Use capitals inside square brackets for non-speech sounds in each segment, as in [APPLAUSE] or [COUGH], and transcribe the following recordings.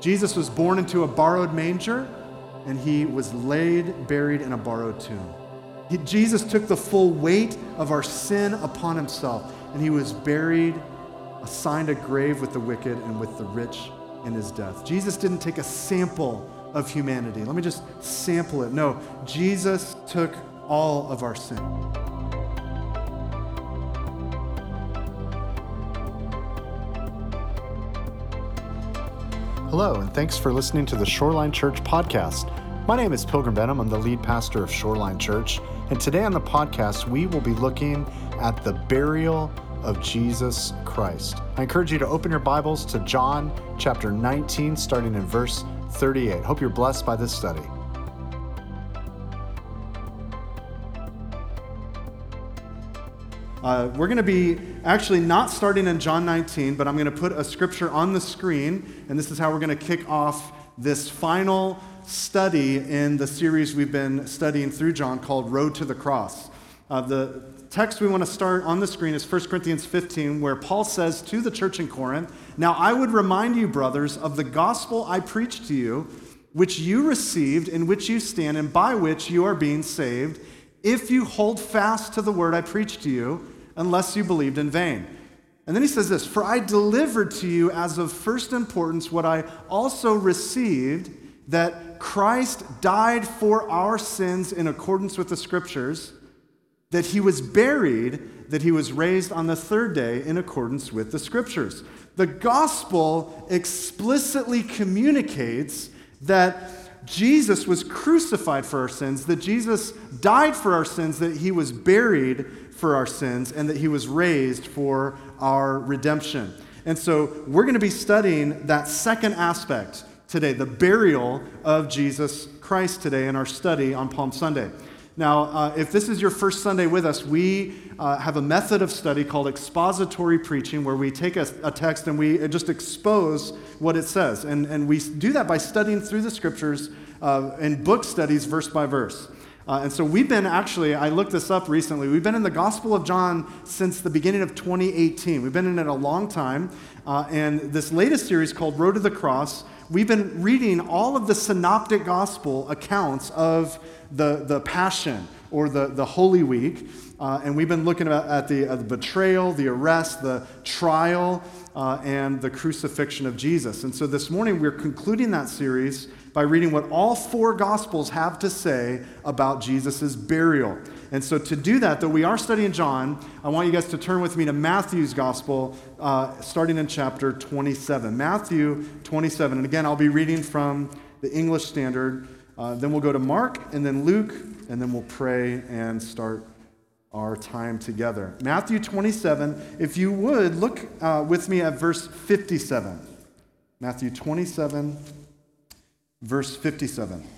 Jesus was born into a borrowed manger, and he was laid, buried in a borrowed tomb. He, Jesus took the full weight of our sin upon himself, and he was buried, assigned a grave with the wicked and with the rich in his death. Jesus didn't take a sample of humanity. Let me just sample it. No, Jesus took all of our sin. Hello, and thanks for listening to the Shoreline Church podcast. My name is Pilgrim Benham. I'm the lead pastor of Shoreline Church. And today on the podcast, we will be looking at the burial of Jesus Christ. I encourage you to open your Bibles to John chapter 19, starting in verse 38. Hope you're blessed by this study. Uh, we're going to be actually not starting in John 19, but I'm going to put a scripture on the screen, and this is how we're going to kick off this final study in the series we've been studying through John called Road to the Cross. Uh, the text we want to start on the screen is 1 Corinthians 15, where Paul says to the church in Corinth, Now I would remind you, brothers, of the gospel I preached to you, which you received, in which you stand, and by which you are being saved, if you hold fast to the word I preached to you, unless you believed in vain. And then he says this For I delivered to you as of first importance what I also received that Christ died for our sins in accordance with the scriptures that he was buried, that he was raised on the third day in accordance with the scriptures. The gospel explicitly communicates that Jesus was crucified for our sins, that Jesus died for our sins, that he was buried for our sins, and that he was raised for our redemption. And so we're going to be studying that second aspect today, the burial of Jesus Christ today in our study on Palm Sunday. Now, uh, if this is your first Sunday with us, we uh, have a method of study called expository preaching where we take a, a, text and we just expose what it says. And, and we do that by studying through the scriptures uh, in book studies, verse by verse. Uh, and so we've been actually, I looked this up recently, we've been in the Gospel of John since the beginning of 2018. We've been in it a long time. Uh, and this latest series called Road to the Cross, we've been reading all of the synoptic gospel accounts of the, the Passion or the, the Holy Week. Uh, and we've been looking at, at the, uh, the, betrayal, the arrest, the trial, uh, and the crucifixion of Jesus. And so this morning we're concluding that series by reading what all four Gospels have to say about Jesus' burial. And so to do that, though we are studying John, I want you guys to turn with me to Matthew's Gospel, uh, starting in chapter 27. Matthew 27. And again, I'll be reading from the English Standard. Uh, then we'll go to Mark and then Luke, and then we'll pray and start our time together. Matthew 27, if you would, look uh, with me at verse 57. Matthew 27, verse 57.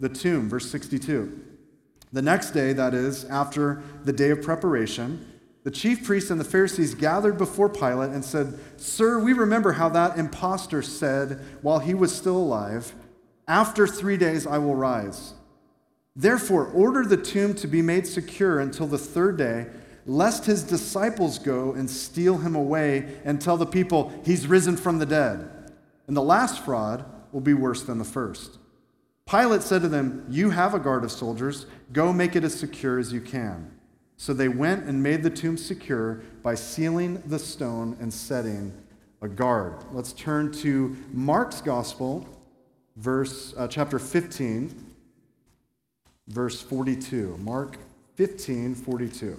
the tomb. Verse 62. The next day, that is, after the day of preparation, the chief priests and the Pharisees gathered before Pilate and said, Sir, we remember how that impostor said while he was still alive, after three days I will rise. Therefore, order the tomb to be made secure until the third day, lest his disciples go and steal him away and tell the people, He's risen from the dead. And the last fraud will be worse than the first. Pilate said to them, You have a guard of soldiers. Go make it as secure as you can. So they went and made the tomb secure by sealing the stone and setting a guard. Let's turn to Mark's gospel verse, uh, chapter 15, verse 42. Mark 15, 42.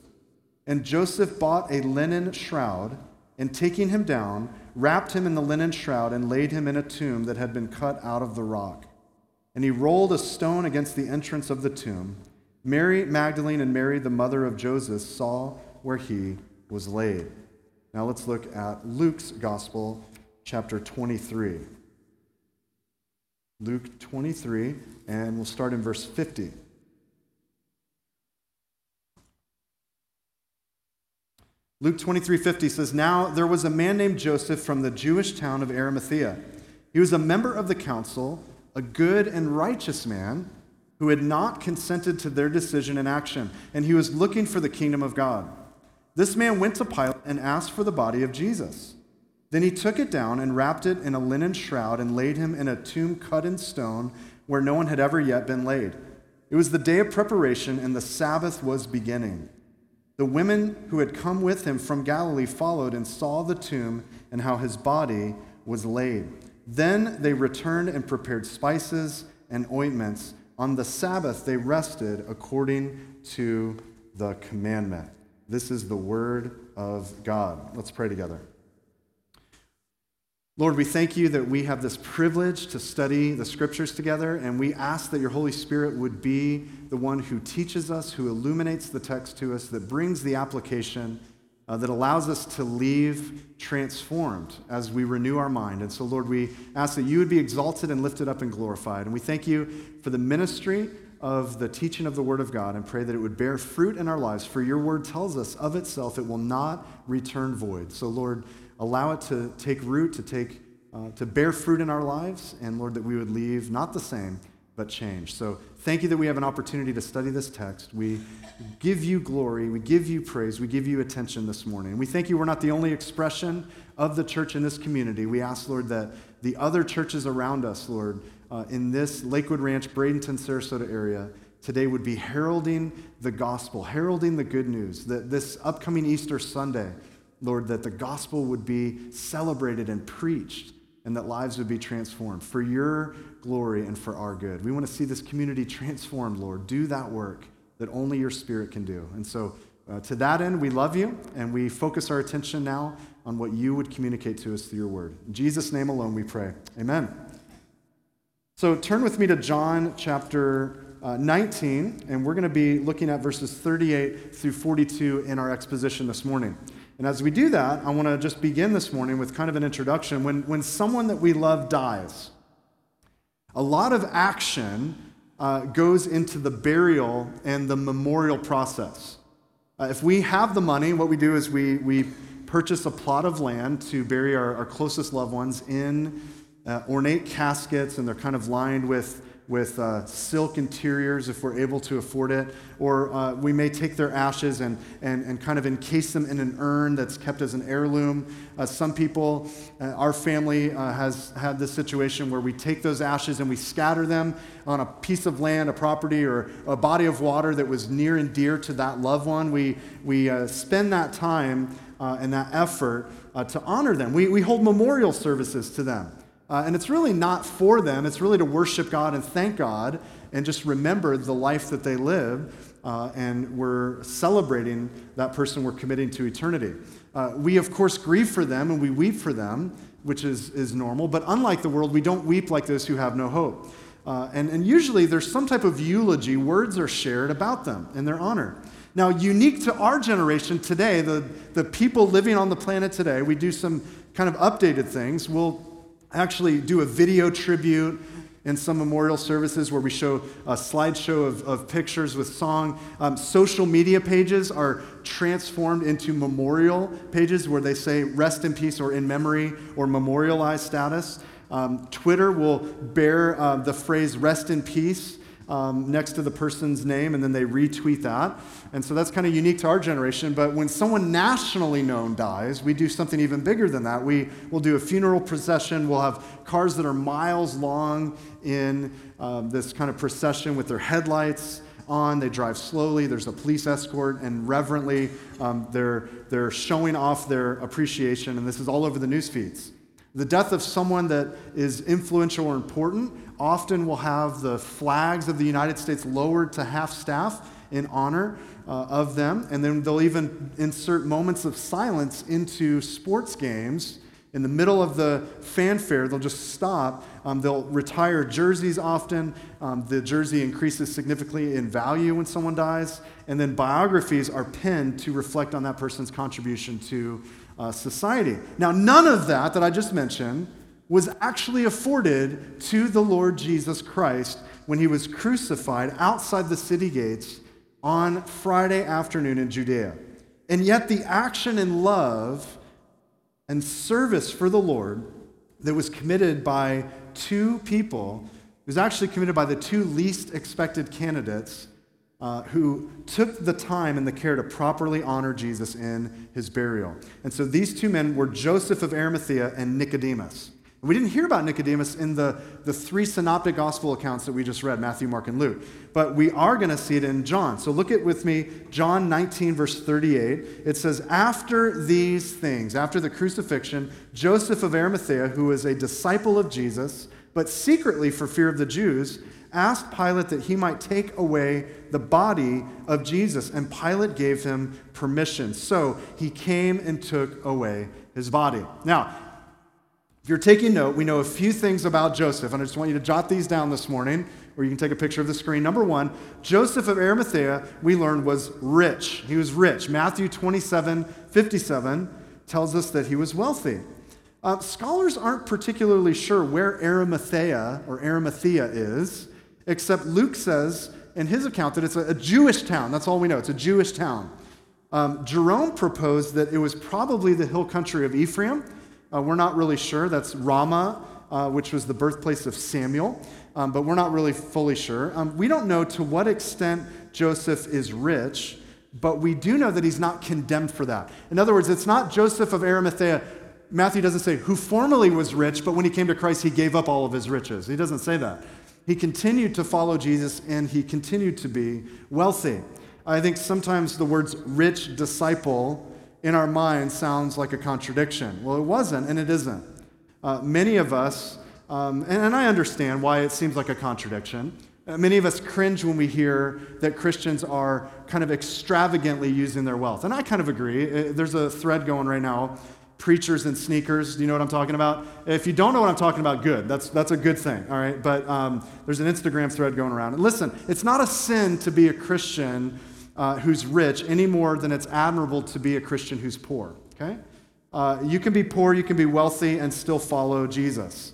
And Joseph bought a linen shroud, and taking him down, wrapped him in the linen shroud, and laid him in a tomb that had been cut out of the rock. And he rolled a stone against the entrance of the tomb. Mary Magdalene and Mary, the mother of Joseph, saw where he was laid. Now let's look at Luke's gospel, chapter 23. Luke 23, and we'll start in verse 50. Luke 23:50 says, "Now there was a man named Joseph from the Jewish town of Arimathea. He was a member of the council, a good and righteous man who had not consented to their decision and action, and he was looking for the kingdom of God. This man went to Pilate and asked for the body of Jesus. Then he took it down and wrapped it in a linen shroud and laid him in a tomb cut in stone where no one had ever yet been laid. It was the day of preparation, and the Sabbath was beginning. The women who had come with him from Galilee followed and saw the tomb and how his body was laid. Then they returned and prepared spices and ointments. On the Sabbath, they rested according to the commandment. This is the word of God. Let's pray together. Lord, we thank you that we have this privilege to study the scriptures together, and we ask that your Holy Spirit would be the one who teaches us, who illuminates the text to us, that brings the application, uh, that allows us to leave transformed as we renew our mind. And so, Lord, we ask that you would be exalted and lifted up and glorified. And we thank you for the ministry of the teaching of the Word of God and pray that it would bear fruit in our lives. For your word tells us of itself it will not return void. So, Lord, allow it to take root, to take uh, to bear fruit in our lives, and Lord, that we would leave not the same, but change. So thank you that we have an opportunity to study this text. We give you glory, we give you praise, we give you attention this morning. We thank you we're not the only expression of the church in this community. We ask, Lord, that the other churches around us, Lord, uh, in this Lakewood Ranch, Bradenton, Sarasota area, today would be heralding the gospel, heralding the good news that this upcoming Easter Sunday, Lord, that the gospel would be celebrated and preached and that lives would be transformed for your glory and for our good. We want to see this community transformed, Lord. Do that work that only your spirit can do. And so, uh, to that end, we love you and we focus our attention now on what you would communicate to us through your word. In Jesus' name alone we pray. Amen. So, turn with me to John chapter uh, 19, and we're going to be looking at verses 38 through 42 in our exposition this morning. And as we do that, I want to just begin this morning with kind of an introduction. When, when someone that we love dies, a lot of action uh, goes into the burial and the memorial process. Uh, if we have the money, what we do is we, we purchase a plot of land to bury our, our closest loved ones in uh, ornate caskets, and they're kind of lined with with uh, silk interiors if we're able to afford it. Or uh, we may take their ashes and, and, and kind of encase them in an urn that's kept as an heirloom. Uh, some people, uh, our family uh, has had this situation where we take those ashes and we scatter them on a piece of land, a property, or a body of water that was near and dear to that loved one. We, we uh, spend that time and that effort to honor them. We, we hold memorial services to them. Uh, and it's really not for them, it's really to worship God and thank God and just remember the life that they lived. Uh, and we're celebrating that person we're committing to eternity. Uh, we, of course, grieve for them and we weep for them, which is, is normal. But unlike the world, we don't weep like those who have no hope. Uh, and, and usually there's some type of eulogy, words are shared about them in their honor. Now, unique to our generation today, the, the people living on the planet today, we do some kind of updated things. We'll actually do a video tribute in some memorial services where we show a slideshow of, of pictures with song. Um, social media pages are transformed into memorial pages where they say rest in peace or in memory or memorialized status. Um, Twitter will bear uh, the phrase rest in peace um, next to the person's name, and then they retweet that. And so that's kind of unique to our generation. But when someone nationally known dies, we do something even bigger than that. We will do a funeral procession. We'll have cars that are miles long in um, this kind of procession with their headlights on. They drive slowly. There's a police escort, and reverently, um, they're, they're showing off their appreciation. And this is all over the news feeds. The death of someone that is influential or important often will have the flags of the United States lowered to half staff in honor uh, of them. And then they'll even insert moments of silence into sports games. In the middle of the fanfare, they'll just stop. Um, they'll retire jerseys often. Um, the jersey increases significantly in value when someone dies. And then biographies are penned to reflect on that person's contribution to uh, society. Now, none of that that I just mentioned was actually afforded to the Lord Jesus Christ when he was crucified outside the city gates on Friday afternoon in Judea. And yet, the action and love and service for the Lord that was committed by two people was actually committed by the two least expected candidates uh, who took the time and the care to properly honor Jesus in his burial. And so these two men were Joseph of Arimathea and Nicodemus. We didn't hear about Nicodemus in the, the three synoptic gospel accounts that we just read Matthew, Mark, and Luke. But we are going to see it in John. So look at with me, John 19, verse 38. It says, After these things, after the crucifixion, Joseph of Arimathea, who was a disciple of Jesus, but secretly for fear of the Jews, asked Pilate that he might take away the body of Jesus. And Pilate gave him permission. So he came and took away his body. Now, if you're taking note, we know a few things about Joseph, and I just want you to jot these down this morning, or you can take a picture of the screen. Number one, Joseph of Arimathea, we learned, was rich. He was rich. Matthew 27 57 tells us that he was wealthy. Uh, scholars aren't particularly sure where Arimathea or Arimathea is, except Luke says in his account that it's a, Jewish town. That's all we know. It's a Jewish town. Um, Jerome proposed that it was probably the hill country of Ephraim uh, we're not really sure. That's Ramah, uh, which was the birthplace of Samuel, um, but we're not really fully sure. Um, we don't know to what extent Joseph is rich, but we do know that he's not condemned for that. In other words, it's not Joseph of Arimathea. Matthew doesn't say who formerly was rich, but when he came to Christ, he gave up all of his riches. He doesn't say that. He continued to follow Jesus and he continued to be wealthy. I think sometimes the words rich disciple in our mind sounds like a contradiction. Well, it wasn't, and it isn't. Uh, many of us, um, and, and, I understand why it seems like a contradiction. Uh, many of us cringe when we hear that Christians are kind of extravagantly using their wealth. And I kind of agree. Uh, there's a thread going right now preachers and sneakers. Do you know what I'm talking about? If you don't know what I'm talking about, good. That's, that's a good thing, all right? But um, there's an Instagram thread going around. And listen, it's not a sin to be a Christian uh, who's rich any more than it's admirable to be a Christian who's poor, okay? Uh, you can be poor, you can be wealthy, and still follow Jesus.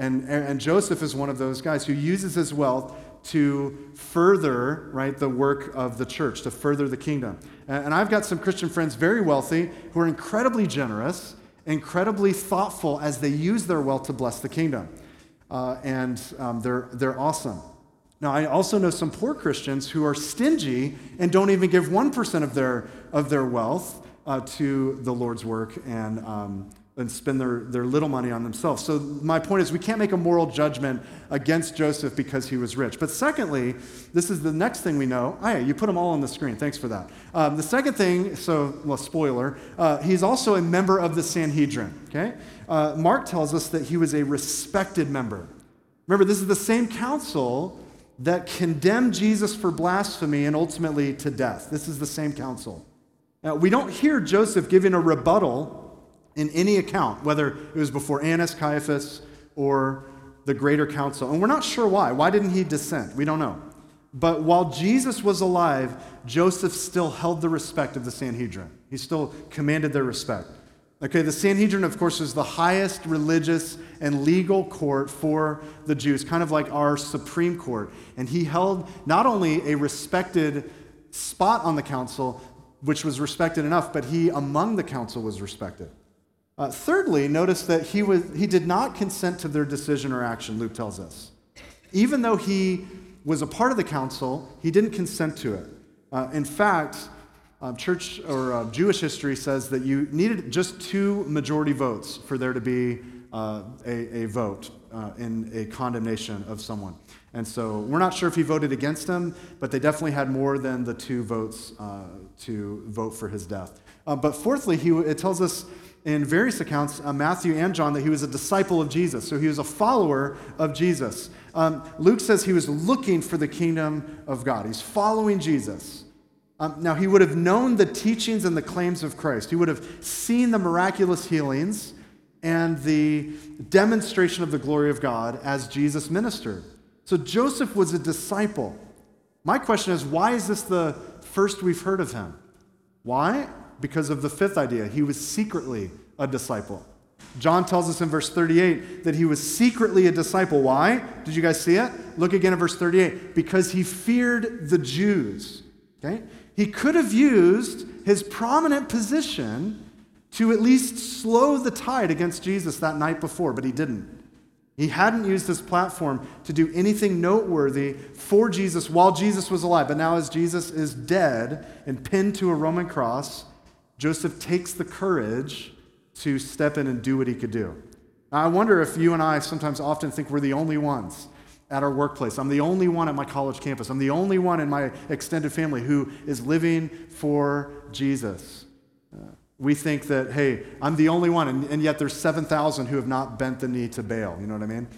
And, and Joseph is one of those guys who uses his wealth to further right the work of the church to further the kingdom. And i've got some christian friends very wealthy who are incredibly generous incredibly thoughtful as they use their wealth to bless the kingdom. Uh, and um, they're, they're awesome. Now, I also know some poor Christians who are stingy and don't even give 1% of their, of their wealth uh, to the Lord's work and, um, and spend their, their little money on themselves. So, my point is, we can't make a moral judgment against Joseph because he was rich. But secondly, this is the next thing we know. Oh, yeah, you put them all on the screen. Thanks for that. Um, the second thing, so, well, spoiler, uh, he's also a member of the Sanhedrin, okay? Uh, Mark tells us that he was a respected member. Remember, this is the same council that condemned Jesus for blasphemy and ultimately to death. This is the same council. Now, we don't hear Joseph giving a rebuttal in any account, whether it was before Annas, Caiaphas, or the greater council. And we're not sure why. Why didn't he dissent? We don't know. But while Jesus was alive, Joseph still held the respect of the Sanhedrin. He still commanded their respect. Okay, the Sanhedrin, of course, is the highest religious and legal court for the Jews, kind of like our Supreme Court. And he held not only a respected spot on the council, which was respected enough, but he among the council was respected. Uh, thirdly, notice that he, was, he did not consent to their decision or action, Luke tells us. Even though he was a part of the council, he didn't consent to it. Uh, in fact, um, church or uh, Jewish history says that you needed just two majority votes for there to be uh, a, a, vote uh, in a condemnation of someone. And so we're not sure if he voted against him, but they definitely had more than the two votes uh, to vote for his death. Uh, but fourthly, he, it tells us in various accounts, uh, Matthew and John, that he was a disciple of Jesus. So he was a follower of Jesus. Um, Luke says he was looking for the kingdom of God, he's following Jesus. Um, now, he would have known the teachings and the claims of Christ. He would have seen the miraculous healings and the demonstration of the glory of God as Jesus ministered. So, Joseph was a disciple. My question is why is this the first we've heard of him? Why? Because of the fifth idea. He was secretly a disciple. John tells us in verse 38 that he was secretly a disciple. Why? Did you guys see it? Look again at verse 38. Because he feared the Jews. Okay? He could have used his prominent position to at least slow the tide against Jesus that night before, but he didn't. He hadn't used his platform to do anything noteworthy for Jesus while Jesus was alive. But now, as Jesus is dead and pinned to a Roman cross, Joseph takes the courage to step in and do what he could do. Now, I wonder if you and I sometimes often think we're the only ones at our workplace. I'm the only one at my college campus. I'm the only one in my extended family who is living for Jesus. Uh, we think that, hey, I'm the only one, and, and yet there's 7,000 who have not bent the knee to Baal. You know what I mean?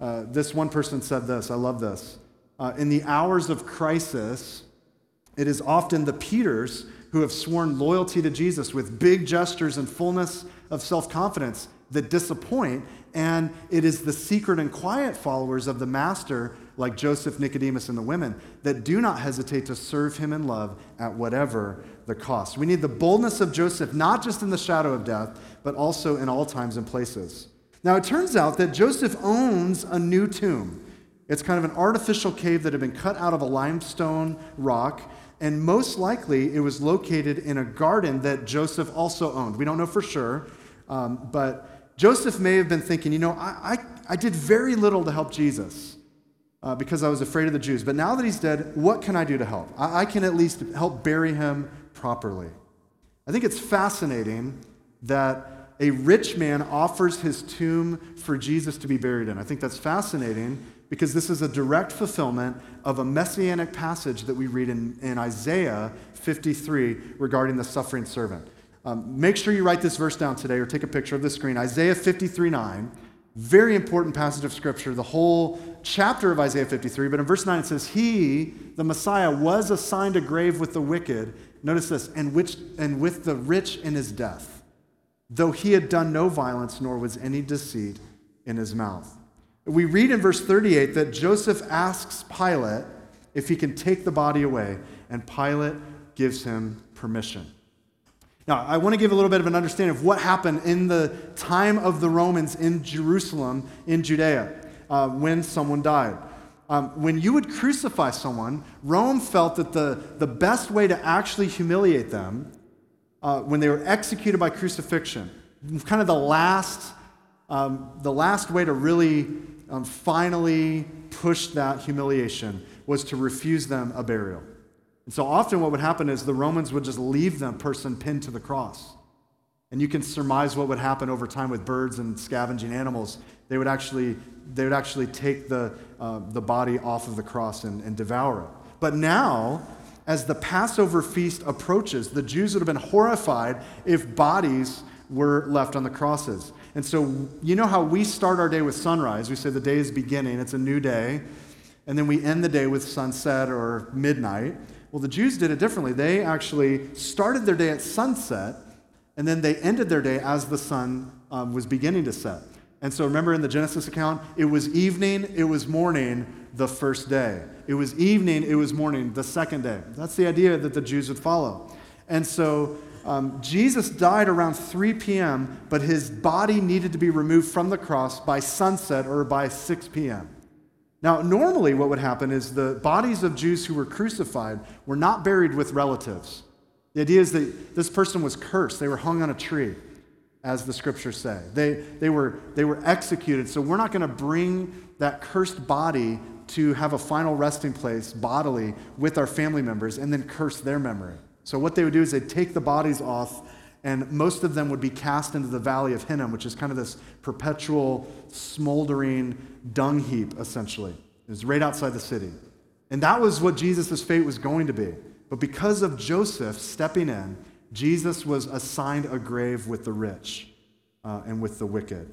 Uh, this one person said this. I love this. Uh, in the hours of crisis, it is often the Peters who have sworn loyalty to Jesus with big gestures and fullness of self confidence that disappoint and it is the secret and quiet followers of the Master, like Joseph, Nicodemus, and the women, that do not hesitate to serve him in love at whatever the cost. We need the boldness of Joseph, not just in the shadow of death, but also in all times and places. Now, it turns out that Joseph owns a new tomb. It's kind of an artificial cave that had been cut out of a limestone rock, and most likely it was located in a garden that Joseph also owned. We don't know for sure, um, but Joseph may have been thinking, you know, I, I, I did very little to help Jesus uh, because I was afraid of the Jews. But now that he's dead, what can I do to help? I, I can at least help bury him properly. I think it's fascinating that a rich man offers his tomb for Jesus to be buried in. I think that's fascinating because this is a direct fulfillment of a messianic passage that we read in, in Isaiah 53 regarding the suffering servant. Um, make sure you write this verse down today or take a picture of the screen. Isaiah 53 9, very important passage of scripture, the whole chapter of Isaiah 53. But in verse 9 it says, He, the Messiah, was assigned a grave with the wicked. Notice this, and, which, and with the rich in his death, though he had done no violence, nor was any deceit in his mouth. We read in verse 38 that Joseph asks Pilate if he can take the body away, and Pilate gives him permission. Now, I want to give a little bit of an understanding of what happened in the time of the Romans in Jerusalem, in Judea, uh, when someone died. Um, when you would crucify someone, Rome felt that the, the best way to actually humiliate them uh, when they were executed by crucifixion, kind of the last, um, the last way to really um, finally push that humiliation was to refuse them a burial. And so often what would happen is the Romans would just leave the person pinned to the cross. And you can surmise what would happen over time with birds and scavenging animals. They would actually, they would actually take the, uh, the body off of the cross and, and devour it. But now, as the Passover feast approaches, the Jews would have been horrified if bodies were left on the crosses. And so, you know how we start our day with sunrise? We say the day is beginning, it's a new day. And then we end the day with sunset or midnight. Well, the Jews did it differently. They actually started their day at sunset, and then they ended their day as the sun um, was beginning to set. And so remember in the Genesis account, it was evening, it was morning the first day. It was evening, it was morning the second day. That's the idea that the Jews would follow. And so um, Jesus died around 3 p.m., but his body needed to be removed from the cross by sunset or by 6 p.m. Now, normally what would happen is the bodies of Jews who were crucified were not buried with relatives. The idea is that this person was cursed. They were hung on a tree, as the scriptures say. They, they, were, they were executed. So we're not going to bring that cursed body to have a final resting place bodily with our family members and then curse their memory. So what they would do is they'd take the bodies off and most of them would be cast into the valley of Hinnom, which is kind of this perpetual, smoldering dung heap, essentially. It was right outside the city. And that was what Jesus' fate was going to be. But because of Joseph stepping in, Jesus was assigned a grave with the rich uh, and with the wicked.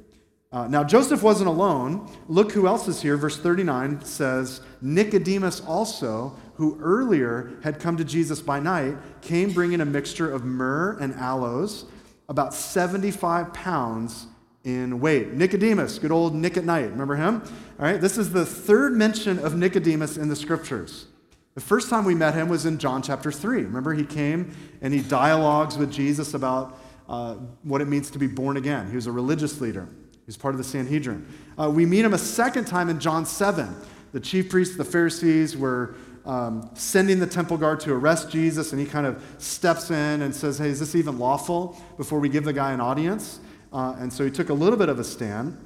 Uh, now, Joseph wasn't alone. Look who else is here. Verse 39 says Nicodemus also, who earlier had come to Jesus by night, came bringing a mixture of myrrh and aloes, about 75 pounds in weight. Nicodemus, good old Nick at night. Remember him? All right, this is the third mention of Nicodemus in the scriptures. The first time we met him was in John chapter 3. Remember, he came and he dialogues with Jesus about uh, what it means to be born again. He was a religious leader, he was part of the Sanhedrin. Uh, we meet him a second time in John 7. The chief priests, the Pharisees were um, sending the temple guard to arrest Jesus, and he kind of steps in and says, Hey, is this even lawful before we give the guy an audience? Uh, and so he took a little bit of a stand.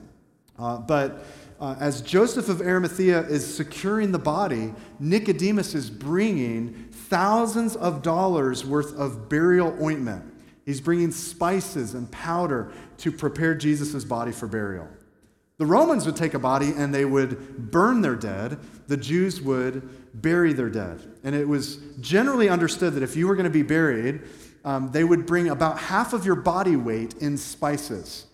Uh, but uh, as Joseph of Arimathea is securing the body, Nicodemus is bringing thousands of dollars worth of burial ointment. He's bringing spices and powder to prepare Jesus' body for burial. The Romans would take a body and they would burn their dead. The Jews would bury their dead. And it was generally understood that if you were going to be buried, um, they would bring about half of your body weight in spices.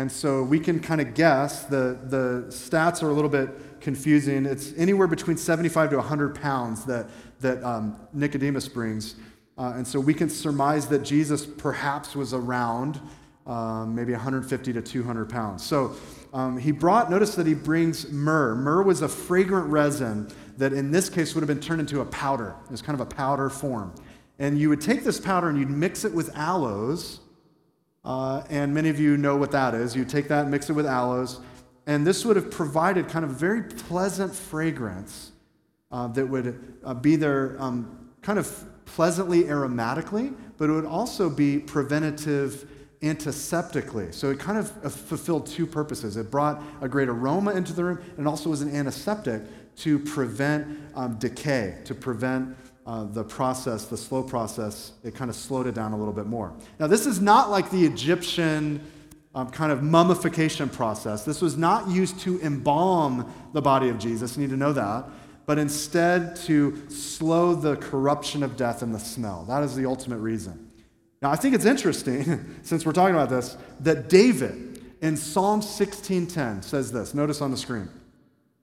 And so we can kind of guess the, the stats are a little bit confusing. It's anywhere between 75 to 100 pounds that, that um, Nicodemus brings. Uh, and so we can surmise that Jesus perhaps was around um, maybe 150 to 200 pounds. So um, he brought, notice that he brings myrrh. Myrrh was a fragrant resin that in this case would have been turned into a powder. It was kind of a powder form. And you would take this powder and you'd mix it with aloes uh, and many of you know what that is. You take that, mix it with aloes, and this would have provided kind of very pleasant fragrance uh, that would uh, be there um, kind of pleasantly aromatically, but it would also be preventative antiseptically. So it kind of uh, fulfilled two purposes. It brought a great aroma into the room and also was an antiseptic to prevent um, decay, to prevent uh, the process, the slow process, it kind of slowed it down a little bit more. Now, this is not like the Egyptian um, kind of mummification process. This was not used to embalm the body of Jesus, you need to know that, but instead to slow the corruption of death and the smell. That is the ultimate reason. Now, I think it's interesting, [LAUGHS] since we're talking about this, that David in Psalm 16:10 says this. Notice on the screen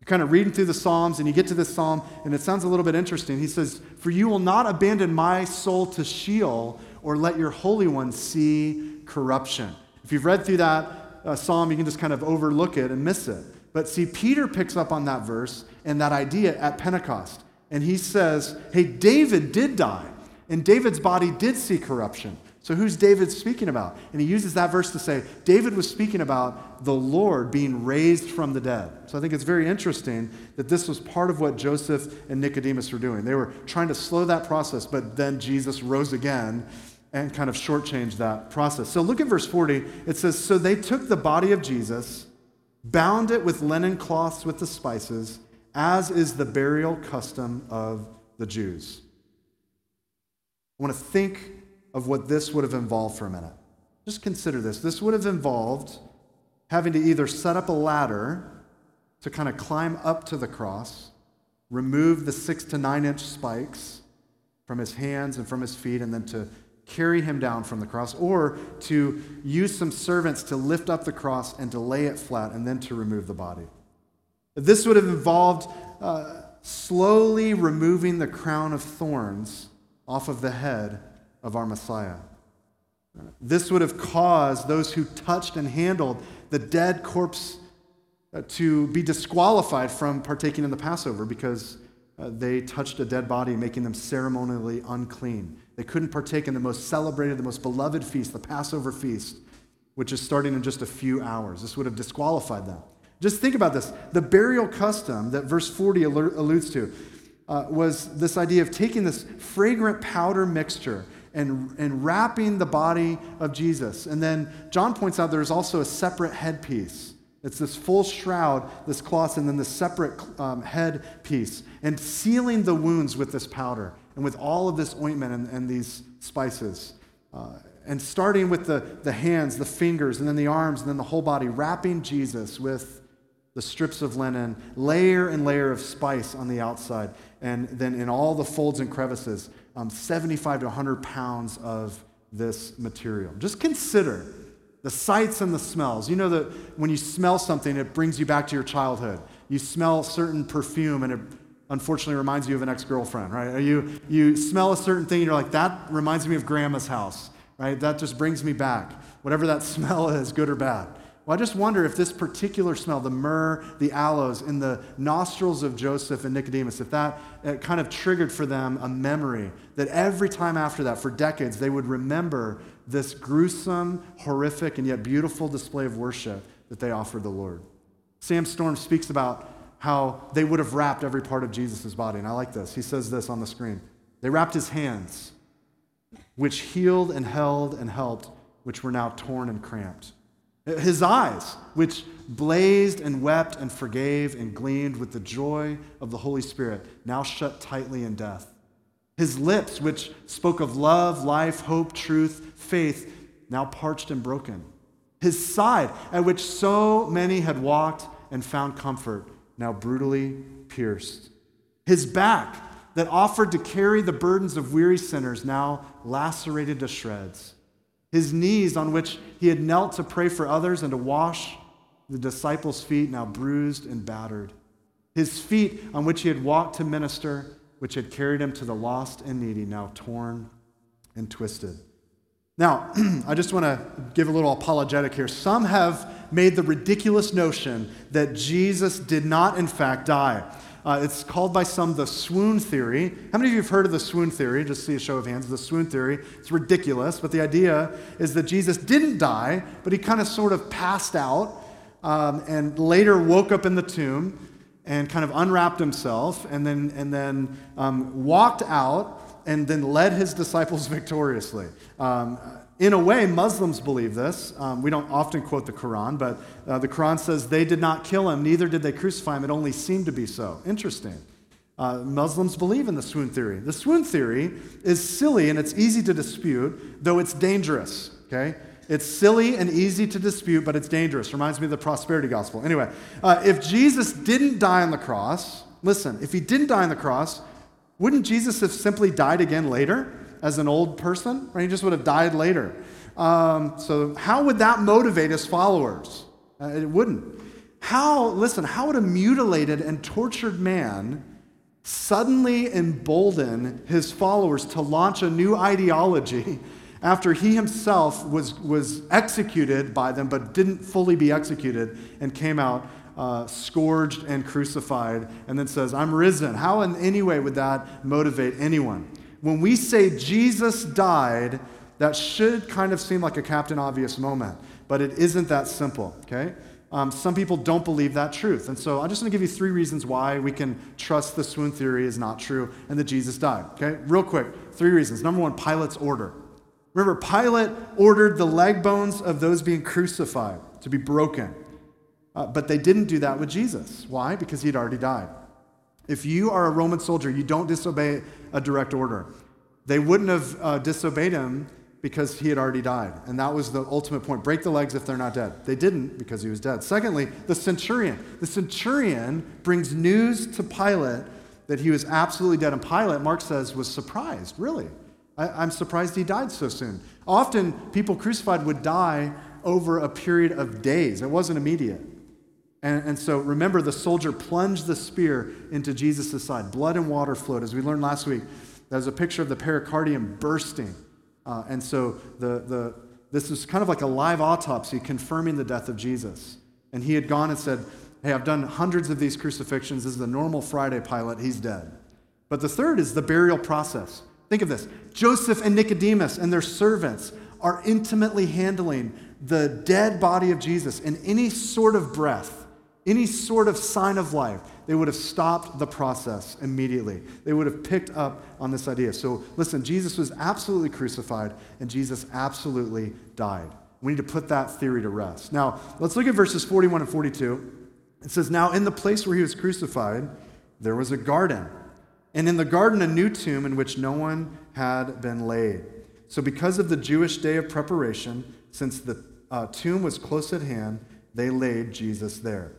kind of reading through the Psalms, and you get to this psalm, and it sounds a little bit interesting. He says, For you will not abandon my soul to Sheol, or let your Holy One see corruption. If you've read through that uh, psalm, you can just kind of overlook it and miss it. But see, Peter picks up on that verse and that idea at Pentecost. And he says, Hey, David did die, and David's body did see corruption. So, who's David speaking about? And he uses that verse to say David was speaking about the Lord being raised from the dead. So, I think it's very interesting that this was part of what Joseph and Nicodemus were doing. They were trying to slow that process, but then Jesus rose again and kind of shortchanged that process. So, look at verse 40. It says, So they took the body of Jesus, bound it with linen cloths with the spices, as is the burial custom of the Jews. I want to think of what this would have involved for a minute. Just consider this. This would have involved having to either set up a ladder to kind of climb up to the cross, remove the six to nine inch spikes from his hands and from his feet, and then to carry him down from the cross, or to use some servants to lift up the cross and to lay it flat and then to remove the body. This would have involved uh, slowly removing the crown of thorns off of the head of our Messiah. This would have caused those who touched and handled the dead corpse uh, to be disqualified from partaking in the Passover because uh, they touched a dead body, making them ceremonially unclean. They couldn't partake in the most celebrated, the most beloved feast, the Passover feast, which is starting in just a few hours. This would have disqualified them. Just think about this. The burial custom that verse 40 alludes to uh, was this idea of taking this fragrant powder mixture and, and wrapping the body of Jesus. And then John points out there's also a separate headpiece. It's this full shroud, this cloth, and then the separate um, head piece, and sealing the wounds with this powder and with all of this ointment and, and these spices. Uh, and starting with the, the hands, the fingers, and then the arms, and then the whole body, wrapping Jesus with the strips of linen, layer and layer of spice on the outside, and then in all the folds and crevices, um, 75 to 100 pounds of this material. Just consider the sights and the smells. You know that when you smell something, it brings you back to your childhood. You smell certain perfume, and it unfortunately reminds you of an ex-girlfriend, right? You, you smell a certain thing, and you're like, that reminds me of grandma's house, right? That just brings me back. Whatever that [LAUGHS] smell is, good or bad. Well, I just wonder if this particular smell, the myrrh, the aloes in the nostrils of Joseph and Nicodemus, if that uh, kind of triggered for them a memory that every time after that, for decades, they would remember this gruesome, horrific, and yet beautiful display of worship that they offered the Lord. Sam Storm speaks about how they would have wrapped every part of Jesus' body. And I like this. He says this on the screen. They wrapped his hands, which healed and held and helped, which were now torn and cramped. His eyes, which blazed and wept and forgave and gleamed with the joy of the Holy Spirit, now shut tightly in death. His lips, which spoke of love, life, hope, truth, faith, now parched and broken. His side, at which so many had walked and found comfort, now brutally pierced. His back, that offered to carry the burdens of weary sinners, now lacerated to shreds. His knees, on which he had knelt to pray for others and to wash the disciples' feet, now bruised and battered. His feet, on which he had walked to minister, which had carried him to the lost and needy, now torn and twisted. Now, [CLEARS THROAT] I just want to give a little apologetic here. Some have made the ridiculous notion that Jesus did not, in fact, die. Uh, it's called by some the swoon theory. How many of you have heard of the swoon theory? Just see a show of hands. The swoon theory. It's ridiculous, but the idea is that Jesus didn't die, but he kind of sort of passed out um, and later woke up in the tomb and kind of unwrapped himself and then, and then um, walked out and then led his disciples victoriously. Um, in a way, Muslims believe this. Um, we don't often quote the Quran, but uh, the Quran says they did not kill him, neither did they crucify him. It only seemed to be so. Interesting. Uh, Muslims believe in the swoon theory. The swoon theory is silly and it's easy to dispute, though it's dangerous. Okay? It's silly and easy to dispute, but it's dangerous. Reminds me of the prosperity gospel. Anyway, uh, if Jesus didn't die on the cross, listen, if he didn't die on the cross, wouldn't Jesus have simply died again later? As an old person, right? He just would have died later. Um, so, how would that motivate his followers? Uh, it wouldn't. How, listen, how would a mutilated and tortured man suddenly embolden his followers to launch a new ideology [LAUGHS] after he himself was, was executed by them but didn't fully be executed and came out uh, scourged and crucified and then says, I'm risen? How in any way would that motivate anyone? When we say Jesus died, that should kind of seem like a Captain Obvious moment, but it isn't that simple, okay? Um, some people don't believe that truth. And so I'm just going to give you three reasons why we can trust the swoon theory is not true and that Jesus died, okay? Real quick, three reasons. Number one, Pilate's order. Remember, Pilate ordered the leg bones of those being crucified to be broken. Uh, but they didn't do that with Jesus. Why? Because he'd already died. If you are a Roman soldier, you don't disobey a direct order. They wouldn't have uh, disobeyed him because he had already died. And that was the ultimate point. Break the legs if they're not dead. They didn't because he was dead. Secondly, the centurion. The centurion brings news to Pilate that he was absolutely dead. And Pilate, Mark says, was surprised. Really? I, am surprised he died so soon. Often, people crucified would die over a period of days, it wasn't immediate. And, and, so remember, the soldier plunged the spear into Jesus' side. Blood and water flowed. As we learned last week, there's a picture of the pericardium bursting. Uh, and so the, the, this is kind of like a live autopsy confirming the death of Jesus. And he had gone and said, Hey, I've done hundreds of these crucifixions. This is the normal Friday Pilate. He's dead. But the third is the burial process. Think of this Joseph and Nicodemus and their servants are intimately handling the dead body of Jesus in any sort of breath any sort of sign of life, they would have stopped the process immediately. They would have picked up on this idea. So, listen, Jesus was absolutely crucified, and Jesus absolutely died. We need to put that theory to rest. Now, let's look at verses 41 and 42. It says, Now, in the place where he was crucified, there was a garden, and in the garden, a new tomb in which no one had been laid. So, because of the Jewish day of preparation, since the uh, tomb was close at hand, they laid Jesus there.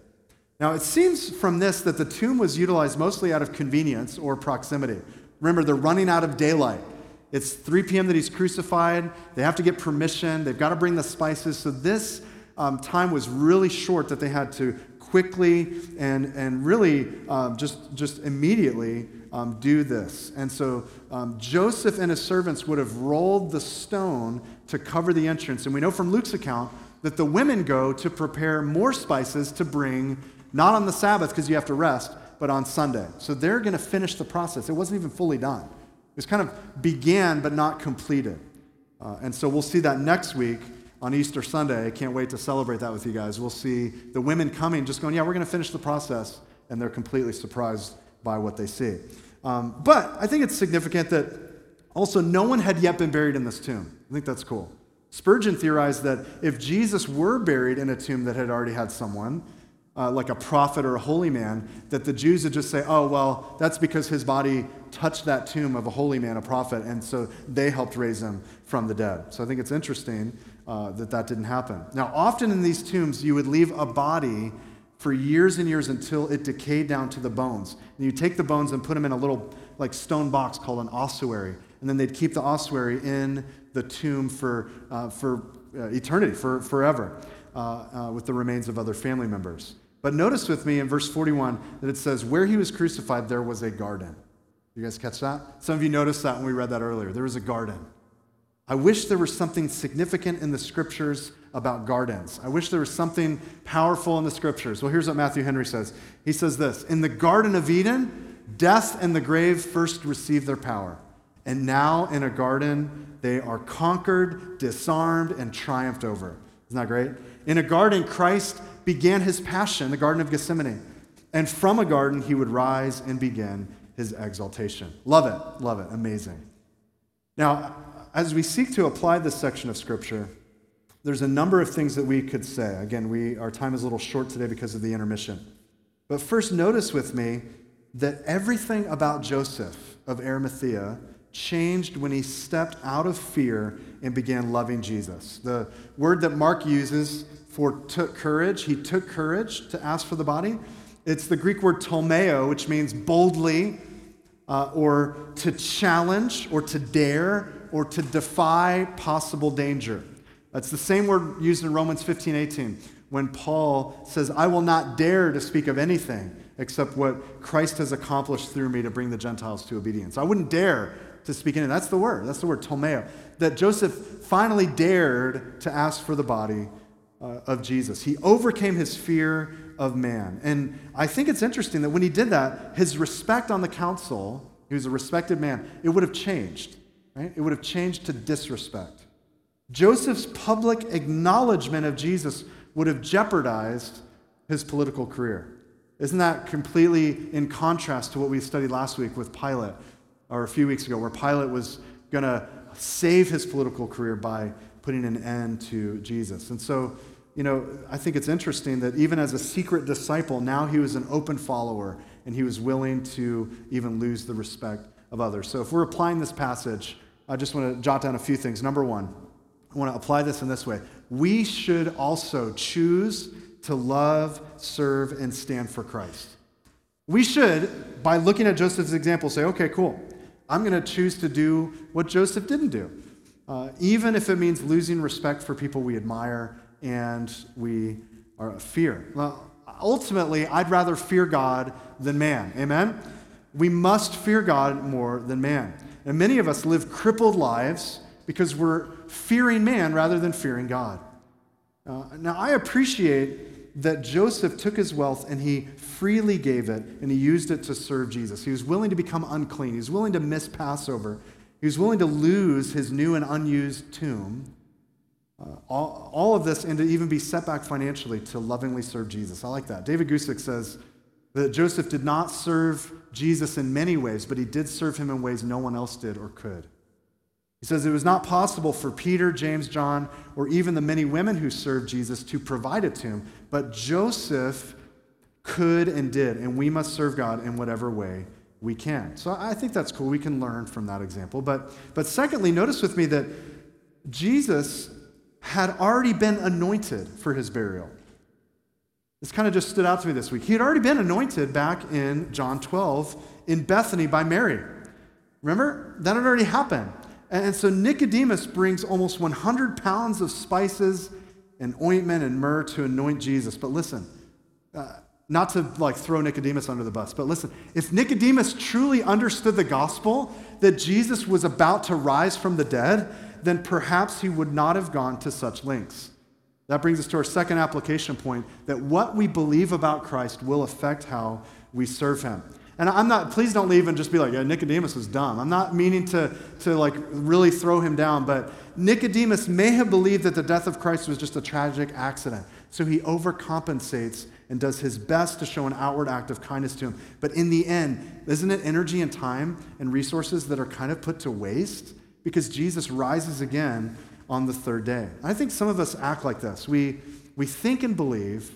Now, it seems from this that the tomb was utilized mostly out of convenience or proximity. Remember, they're running out of daylight. It's 3 p.m. that he's crucified. They have to get permission. They've got to bring the spices. So, this um, time was really short that they had to quickly and, and really um, just, just immediately um, do this. And so um, Joseph and his servants would have rolled the stone to cover the entrance. And we know from Luke's account that the women go to prepare more spices to bring, not on the Sabbath because you have to rest, but on Sunday. So they're going to finish the process. It wasn't even fully done. It was kind of began but not completed. Uh, and so we'll see that next week on Easter Sunday. I can't wait to celebrate that with you guys. We'll see the women coming, just going, Yeah, we're going to finish the process. And they're completely surprised by what they see. Um, but I think it's significant that also no one had yet been buried in this tomb. I think that's cool. Spurgeon theorized that if Jesus were buried in a tomb that had already had someone, uh, like a prophet or a holy man, that the Jews would just say, oh, well, that's because his body touched that tomb of a holy man, a prophet, and so they helped raise him from the dead. So I think it's interesting uh, that that didn't happen. Now, often in these tombs, you would leave a body for years and years until it decayed down to the bones. And you take the bones and put them in a little like stone box called an ossuary, and then they'd keep the ossuary in the tomb for, uh, for uh, eternity, for forever, uh, uh, with the remains of other family members. But notice with me in verse 41 that it says, Where he was crucified, there was a garden. You guys catch that? Some of you noticed that when we read that earlier. There was a garden. I wish there was something significant in the scriptures about gardens. I wish there was something powerful in the scriptures. Well, here's what Matthew Henry says He says this In the Garden of Eden, death and the grave first received their power. And now in a garden, they are conquered, disarmed, and triumphed over. Isn't that great? In a garden, Christ began his passion, the Garden of Gethsemane. And from a garden, he would rise and begin his exaltation. Love it. Love it. Amazing. Now, as we seek to apply this section of Scripture, there's a number of things that we could say. Again, we, our time is a little short today because of the intermission. But first, notice with me that everything about Joseph of Arimathea changed when he stepped out of fear and began loving Jesus. The word that Mark uses for took courage, he took courage to ask for the body. It's the Greek word tolmeo, which means boldly, uh, or to challenge, or to dare, or to defy possible danger. That's the same word used in Romans 15 18, when Paul says, I will not dare to speak of anything except what Christ has accomplished through me to bring the Gentiles to obedience. I wouldn't dare to speak in. That's the word. That's the word, tolmeo. That Joseph finally dared to ask for the body uh, of Jesus. He overcame his fear of man. And I think it's interesting that when he did that, his respect on the council, he was a respected man, it would have changed. Right? It would have changed to disrespect. Joseph's public acknowledgement of Jesus would have jeopardized his political career. Isn't that completely in contrast to what we studied last week with Pilate, or a few weeks ago, where Pilate was going to save his political career by putting an end to Jesus? And so, you know, I think it's interesting that even as a secret disciple, now he was an open follower and he was willing to even lose the respect of others. So if we're applying this passage, I just want to jot down a few things. Number one, I want to apply this in this way. We should also choose to love, serve, and stand for Christ. We should, by looking at Joseph's example, say, okay, cool. I'm going to choose to do what Joseph didn't do, uh, even if it means losing respect for people we admire and we are fear. Well, ultimately, I'd rather fear God than man. Amen? We must fear God more than man. And many of us live crippled lives because we're fearing man rather than fearing God. Uh, now, I appreciate that Joseph took his wealth and he freely gave it and he used it to serve Jesus. He was willing to become unclean, he was willing to miss Passover, he was willing to lose his new and unused tomb. Uh, all, all of this and to even be set back financially to lovingly serve Jesus. I like that. David Guzik says that Joseph did not serve Jesus in many ways, but he did serve him in ways no one else did or could. He says it was not possible for Peter, James, John, or even the many women who served Jesus to provide a tomb, but Joseph could and did, and we must serve God in whatever way we can. So I think that's cool. We can learn from that example. But, but secondly, notice with me that Jesus had already been anointed for his burial. This kind of just stood out to me this week. He had already been anointed back in John 12 in Bethany by Mary. Remember? That had already happened. And so Nicodemus brings almost 100 pounds of spices and ointment and myrrh to anoint Jesus. But listen, uh, not to like throw Nicodemus under the bus, but listen, if Nicodemus truly understood the gospel that Jesus was about to rise from the dead, then perhaps he would not have gone to such lengths. That brings us to our second application point that what we believe about Christ will affect how we serve him. And I'm not, please don't leave and just be like, yeah, Nicodemus was dumb. I'm not meaning to, to like really throw him down, but Nicodemus may have believed that the death of Christ was just a tragic accident. So he overcompensates and does his best to show an outward act of kindness to him. But in the end, isn't it energy and time and resources that are kind of put to waste? Because Jesus rises again on the third day. I think some of us act like this. We, we think and believe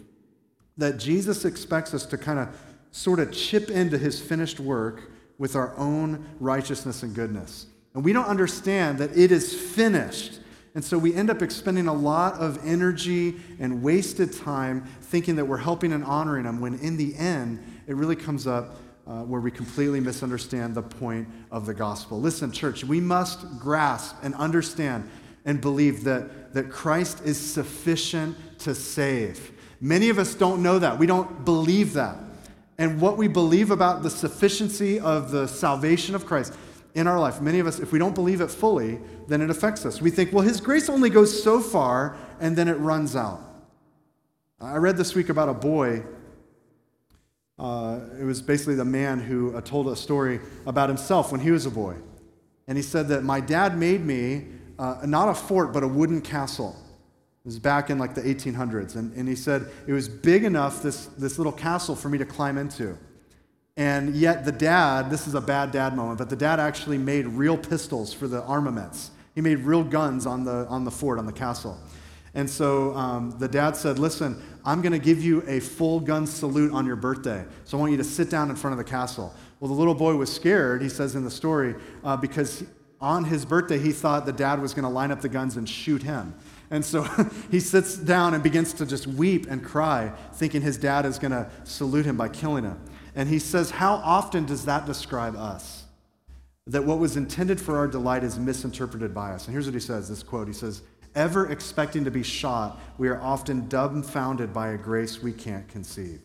that Jesus expects us to kind of sort of chip into his finished work with our own righteousness and goodness. And we don't understand that it is finished. And so we end up expending a lot of energy and wasted time thinking that we're helping and honoring them, when in the end, it really comes up uh, where we completely misunderstand the point of the gospel. Listen, church, we must grasp and understand and believe that, that Christ is sufficient to save. Many of us don't know that. We don't believe that and what we believe about the sufficiency of the salvation of Christ in our life. Many of us, if we don't believe it fully, then it affects us. We think, well, His grace only goes so far, and then it runs out. I read this week about a boy. Uh, it was basically the man who uh, told a story about himself when he was a boy. And he said that my dad made me uh, not a fort, but a wooden castle. It was back in like the 1800s. And, and he said it was big enough, this, this little castle, for me to climb into. And yet the dad, this is a bad dad moment, but the dad actually made real pistols for the armaments. He made real guns on the, on the fort, on the castle. And so um, the dad said, Listen, I'm going to give you a full gun salute on your birthday. So I want you to sit down in front of the castle. Well, the little boy was scared, he says in the story, uh, because on his birthday he thought the dad was going to line up the guns and shoot him. And so [LAUGHS] he sits down and begins to just weep and cry, thinking his dad is going to salute him by killing him. And he says, How often does that describe us? That what was intended for our delight is misinterpreted by us. And here's what he says this quote He says, Ever expecting to be shot, we are often dumbfounded by a grace we can't conceive.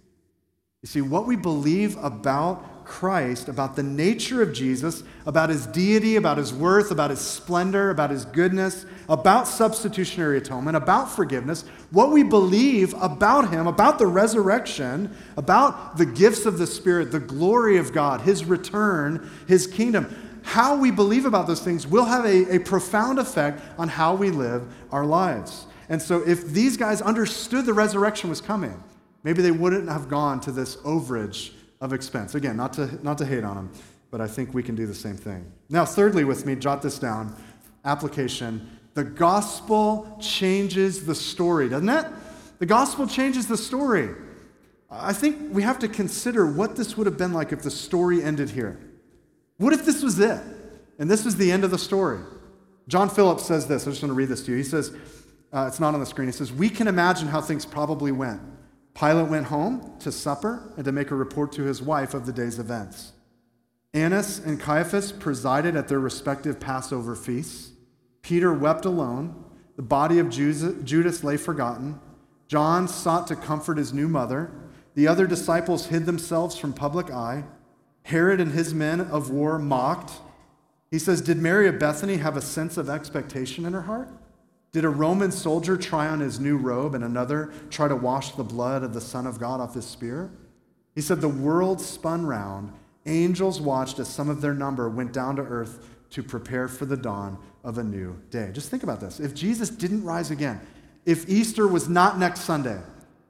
You see, what we believe about Christ, about the nature of Jesus, about his deity, about his worth, about his splendor, about his goodness, about substitutionary atonement, about forgiveness, what we believe about him, about the resurrection, about the gifts of the Spirit, the glory of God, his return, his kingdom, how we believe about those things will have a, a profound effect on how we live our lives. And so, if these guys understood the resurrection was coming, maybe they wouldn't have gone to this overage of expense. Again, not to, not to hate on them, but I think we can do the same thing. Now, thirdly, with me, jot this down application. The gospel changes the story, doesn't it? The gospel changes the story. I think we have to consider what this would have been like if the story ended here. What if this was it? And this was the end of the story. John Phillips says this. I just want to read this to you. He says, uh, it's not on the screen. He says, We can imagine how things probably went. Pilate went home to supper and to make a report to his wife of the day's events. Annas and Caiaphas presided at their respective Passover feasts. Peter wept alone. The body of Judas lay forgotten. John sought to comfort his new mother. The other disciples hid themselves from public eye. Herod and his men of war mocked. He says, Did Mary of Bethany have a sense of expectation in her heart? Did a Roman soldier try on his new robe and another try to wash the blood of the Son of God off his spear? He said, The world spun round. Angels watched as some of their number went down to earth to prepare for the dawn of a new day. Just think about this. If Jesus didn't rise again, if Easter was not next Sunday,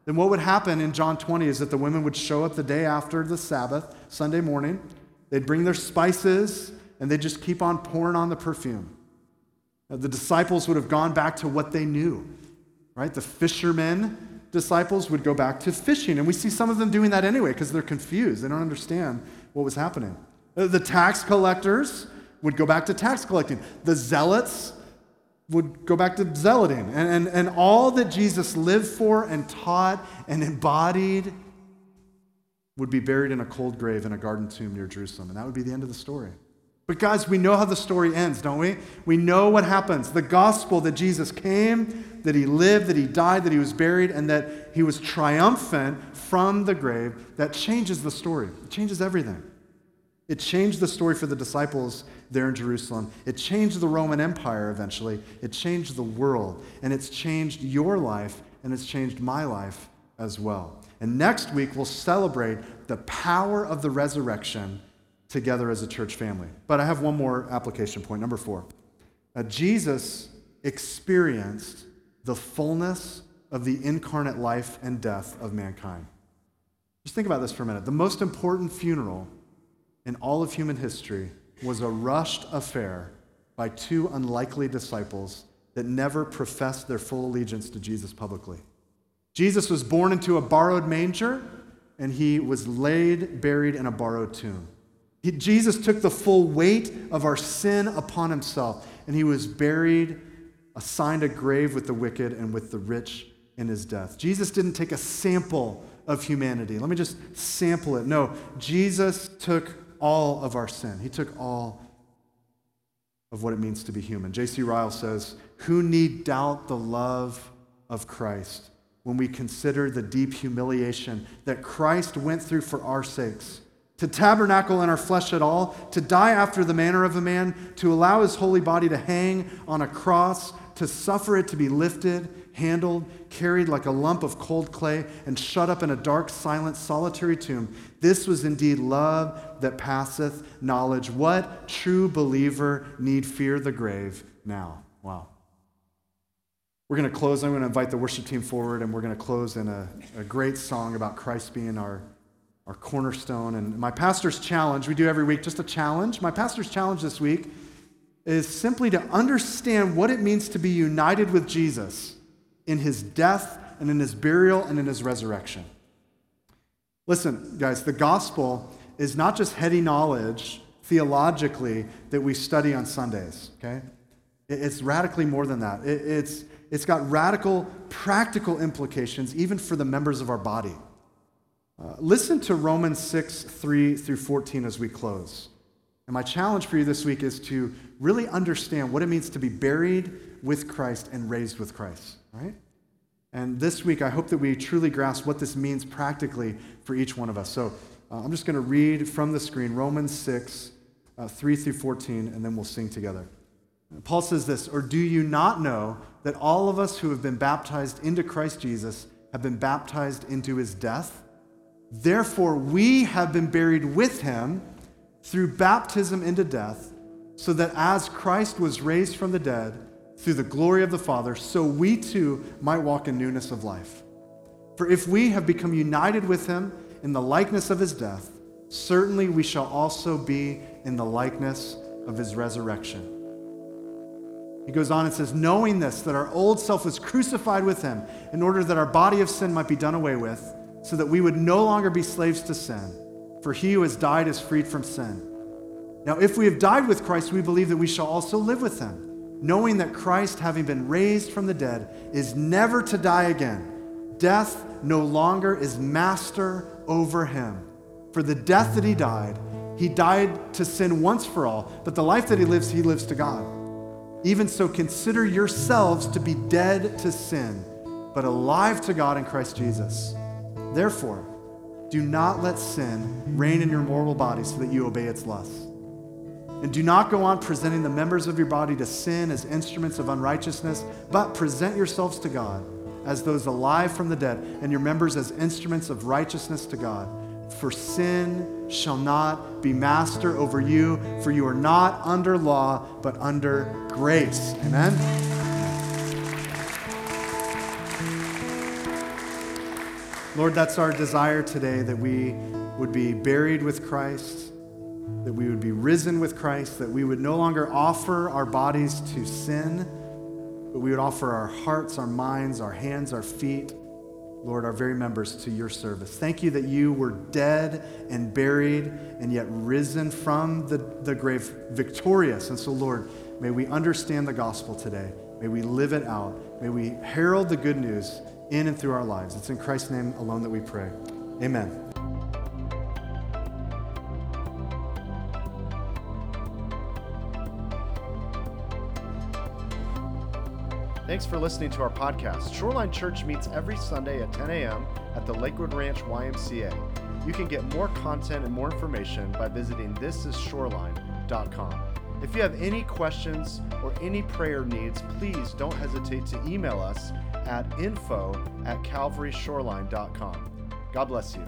then what would happen in John 20 is that the women would show up the day after the Sabbath, Sunday morning. They'd bring their spices and they'd just keep on pouring on the perfume. The disciples would have gone back to what they knew, right? The fishermen disciples would go back to fishing. And we see some of them doing that anyway because they're confused. They don't understand what was happening. Uh, The tax collectors would go back to tax collecting. The zealots would go back to zealoting. And, and, and all that Jesus lived for and taught and embodied would be buried in a cold grave in a garden tomb near Jerusalem. And that would be the end of the story. But guys, we know how the story ends, don't we? We know what happens. The gospel that Jesus came, that he lived, that he died, that he was buried, and that he was triumphant from the grave, that changes the story. It changes everything. It changed the story for the disciples there in Jerusalem. It changed the Roman Empire eventually. It changed the world. And it's changed your life, and it's changed my life as well. And next week, we'll celebrate the power of the resurrection together as a church family. But I have one more application point, number four. Uh, Jesus experienced the fullness of the incarnate life and death of mankind. Just think about this for a minute. The most important funeral in all of human history was a rushed affair by two unlikely disciples that never professed their full allegiance to Jesus publicly. Jesus was born into a borrowed manger, and he was laid, buried in a borrowed tomb. Jesus took the full weight of our sin upon himself, and he was buried, assigned a grave with the wicked and with the rich in his death. Jesus didn't take a sample of humanity. Let me just sample it. No, Jesus took all of our sin. He took all of what it means to be human. J.C. Ryle says, Who need doubt the love of Christ when we consider the deep humiliation that Christ went through for our sakes? To tabernacle in our flesh at all, to die after the manner of a man, to allow his holy body to hang on a cross, to suffer it to be lifted, handled, carried like a lump of cold clay, and shut up in a dark, silent, solitary tomb. This was indeed love that passeth knowledge. What true believer need fear the grave now? Wow. We're going to close. I'm going to invite the worship team forward, and we're going to close in a, a great song about Christ being our, our cornerstone. And my pastor's challenge, we do every week just a challenge. My pastor's challenge this week is simply to understand what it means to be united with Jesus in his death and in his burial and in his resurrection. Listen, guys, the gospel is not just heady knowledge theologically that we study on Sundays, okay? It's radically more than that. It's, it's got radical practical implications even for the members of our body. Uh, listen to Romans 6, 3 through 14 as we close. And my challenge for you this week is to really understand what it means to be buried with Christ and raised with Christ, right? And this week, I hope that we truly grasp what this means practically for each one of us. So uh, I'm just going to read from the screen Romans 6, uh, 3 through 14, and then we'll sing together. Paul says this Or do you not know that all of us who have been baptized into Christ Jesus have been baptized into his death? Therefore, we have been buried with him through baptism into death, so that as Christ was raised from the dead through the glory of the Father, so we too might walk in newness of life. For if we have become united with him in the likeness of his death, certainly we shall also be in the likeness of his resurrection. He goes on and says, knowing this, that our old self was crucified with him in order that our body of sin might be done away with, so that we would no longer be slaves to sin. For he who has died is freed from sin. Now, if we have died with Christ, we believe that we shall also live with him, knowing that Christ, having been raised from the dead, is never to die again. Death no longer is master over him. For the death that he died, he died to sin once for all, but the life that he lives, he lives to God. Even so, consider yourselves to be dead to sin, but alive to God in Christ Jesus. Therefore, do not let sin reign in your mortal body so that you obey its lusts. And do not go on presenting the members of your body to sin as instruments of unrighteousness, but present yourselves to God as those alive from the dead, and your members as instruments of righteousness to God. For sin shall not be master over you, for you are not under law, but under grace. Amen? Lord, that's our desire today that we would be buried with Christ, that we would be risen with Christ, that we would no longer offer our bodies to sin, but we would offer our hearts, our minds, our hands, our feet Lord, our very members to your service. Thank you that you were dead and buried and yet risen from the, the grave victorious. And so, Lord, may we understand the gospel today. May we live it out. May we herald the good news in and through our lives. It's in Christ's name alone that we pray. Amen. Thanks for listening to our podcast. Shoreline Church meets every Sunday at 10 a.m. at the Lakewood Ranch YMCA. You can get more content and more information by visiting thisisshoreline.com. If you have any questions or any prayer needs, please don't hesitate to email us at info at calvaryshoreline.com. God bless you.